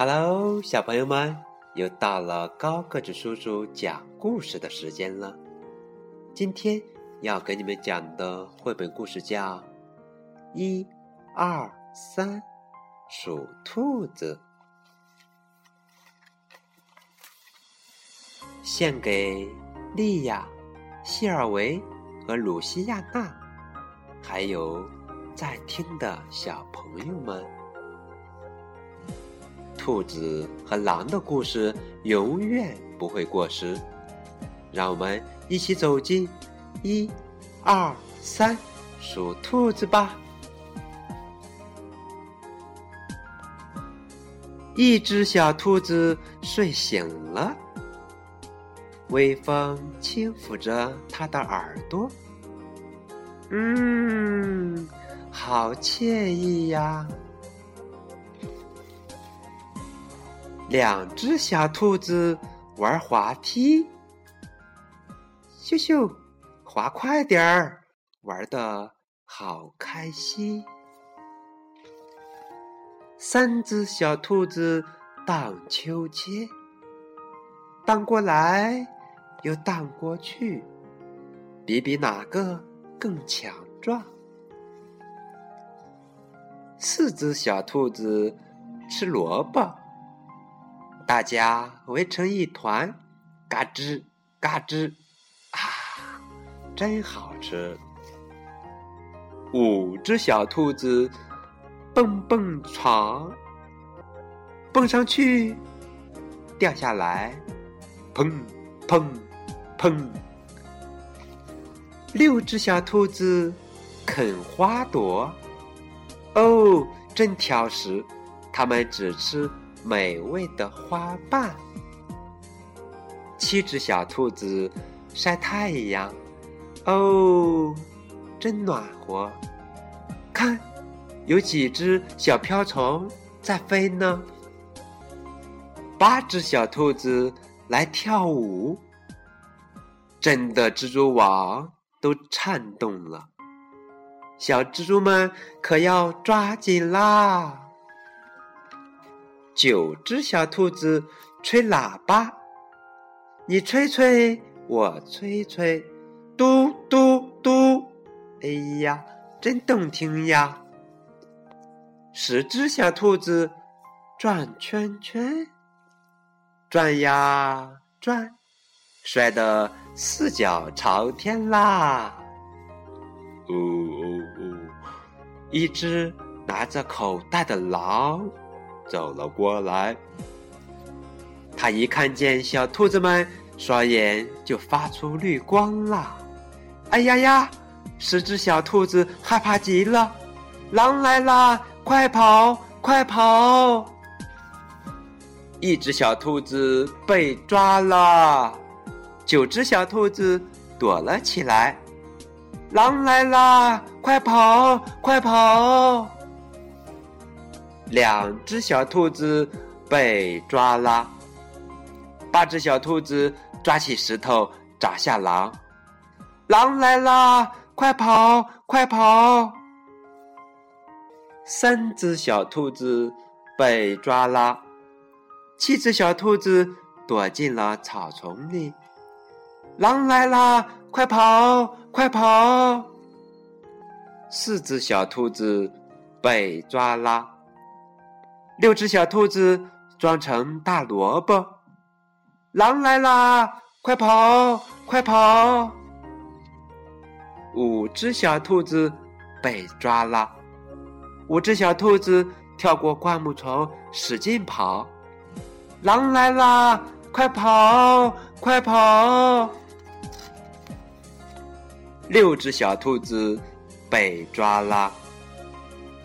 Hello，小朋友们，又到了高个子叔叔讲故事的时间了。今天要给你们讲的绘本故事叫《一、二、三数兔子》，献给莉亚、希尔维和鲁西亚娜，还有在听的小朋友们。兔子和狼的故事永远不会过时，让我们一起走进一、二、三数兔子吧。一只小兔子睡醒了，微风轻抚着它的耳朵，嗯，好惬意呀。两只小兔子玩滑梯，咻咻，滑快点儿，玩的好开心。三只小兔子荡秋千，荡过来又荡过去，比比哪个更强壮。四只小兔子吃萝卜。大家围成一团，嘎吱嘎吱，啊，真好吃！五只小兔子蹦蹦床，蹦上去，掉下来，砰砰砰！六只小兔子啃花朵，哦，真挑食，它们只吃。美味的花瓣，七只小兔子晒太阳，哦，真暖和。看，有几只小瓢虫在飞呢。八只小兔子来跳舞，真的蜘蛛网都颤动了，小蜘蛛们可要抓紧啦！九只小兔子吹喇叭，你吹吹，我吹吹，嘟嘟嘟，哎呀，真动听呀！十只小兔子转圈圈，转呀转，摔得四脚朝天啦！哦哦哦，一只拿着口袋的狼。走了过来，他一看见小兔子们，双眼就发出绿光了。哎呀呀！十只小兔子害怕极了，狼来啦！快跑，快跑！一只小兔子被抓了，九只小兔子躲了起来。狼来啦！快跑，快跑！两只小兔子被抓了，八只小兔子抓起石头砸下狼，狼来啦！快跑，快跑！三只小兔子被抓了，七只小兔子躲进了草丛里，狼来啦！快跑，快跑！四只小兔子被抓了。六只小兔子装成大萝卜，狼来啦！快跑，快跑！五只小兔子被抓了，五只小兔子跳过灌木丛，使劲跑，狼来啦！快跑，快跑！六只小兔子被抓了。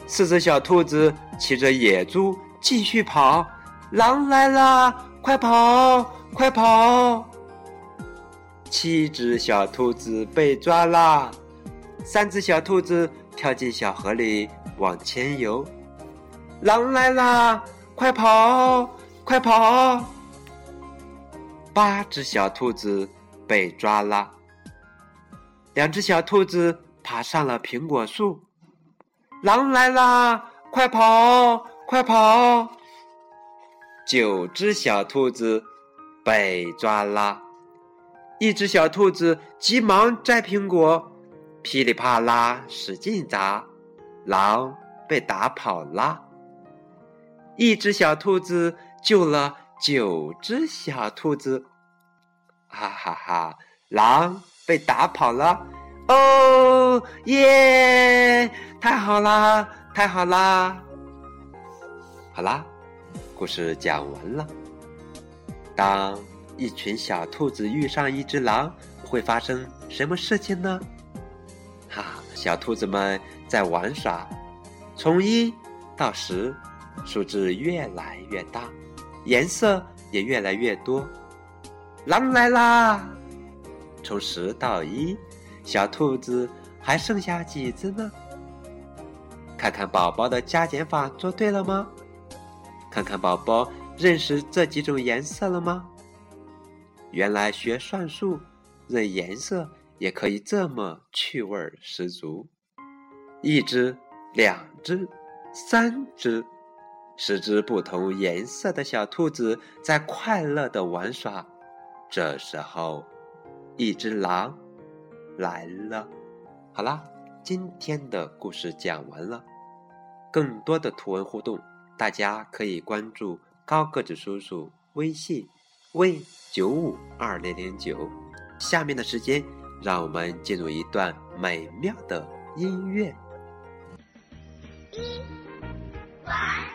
四只小兔子骑着野猪继续跑，狼来啦！快跑，快跑！七只小兔子被抓啦，三只小兔子跳进小河里往前游，狼来啦！快跑，快跑！八只小兔子被抓啦，两只小兔子爬上了苹果树。狼来啦！快跑，快跑！九只小兔子被抓了。一只小兔子急忙摘苹果，噼里啪啦使劲砸，狼被打跑了。一只小兔子救了九只小兔子，哈哈哈！狼被打跑了。哦耶！太好啦，太好啦！好啦，故事讲完了。当一群小兔子遇上一只狼，会发生什么事情呢？哈，小兔子们在玩耍，从一到十，数字越来越大，颜色也越来越多。狼来啦！从十到一。小兔子还剩下几只呢？看看宝宝的加减法做对了吗？看看宝宝认识这几种颜色了吗？原来学算术认颜色也可以这么趣味十足。一只、两只、三只、十只不同颜色的小兔子在快乐的玩耍。这时候，一只狼。来了，好啦，今天的故事讲完了。更多的图文互动，大家可以关注高个子叔叔微信：v 九五二零零九。下面的时间，让我们进入一段美妙的音乐。一，玩。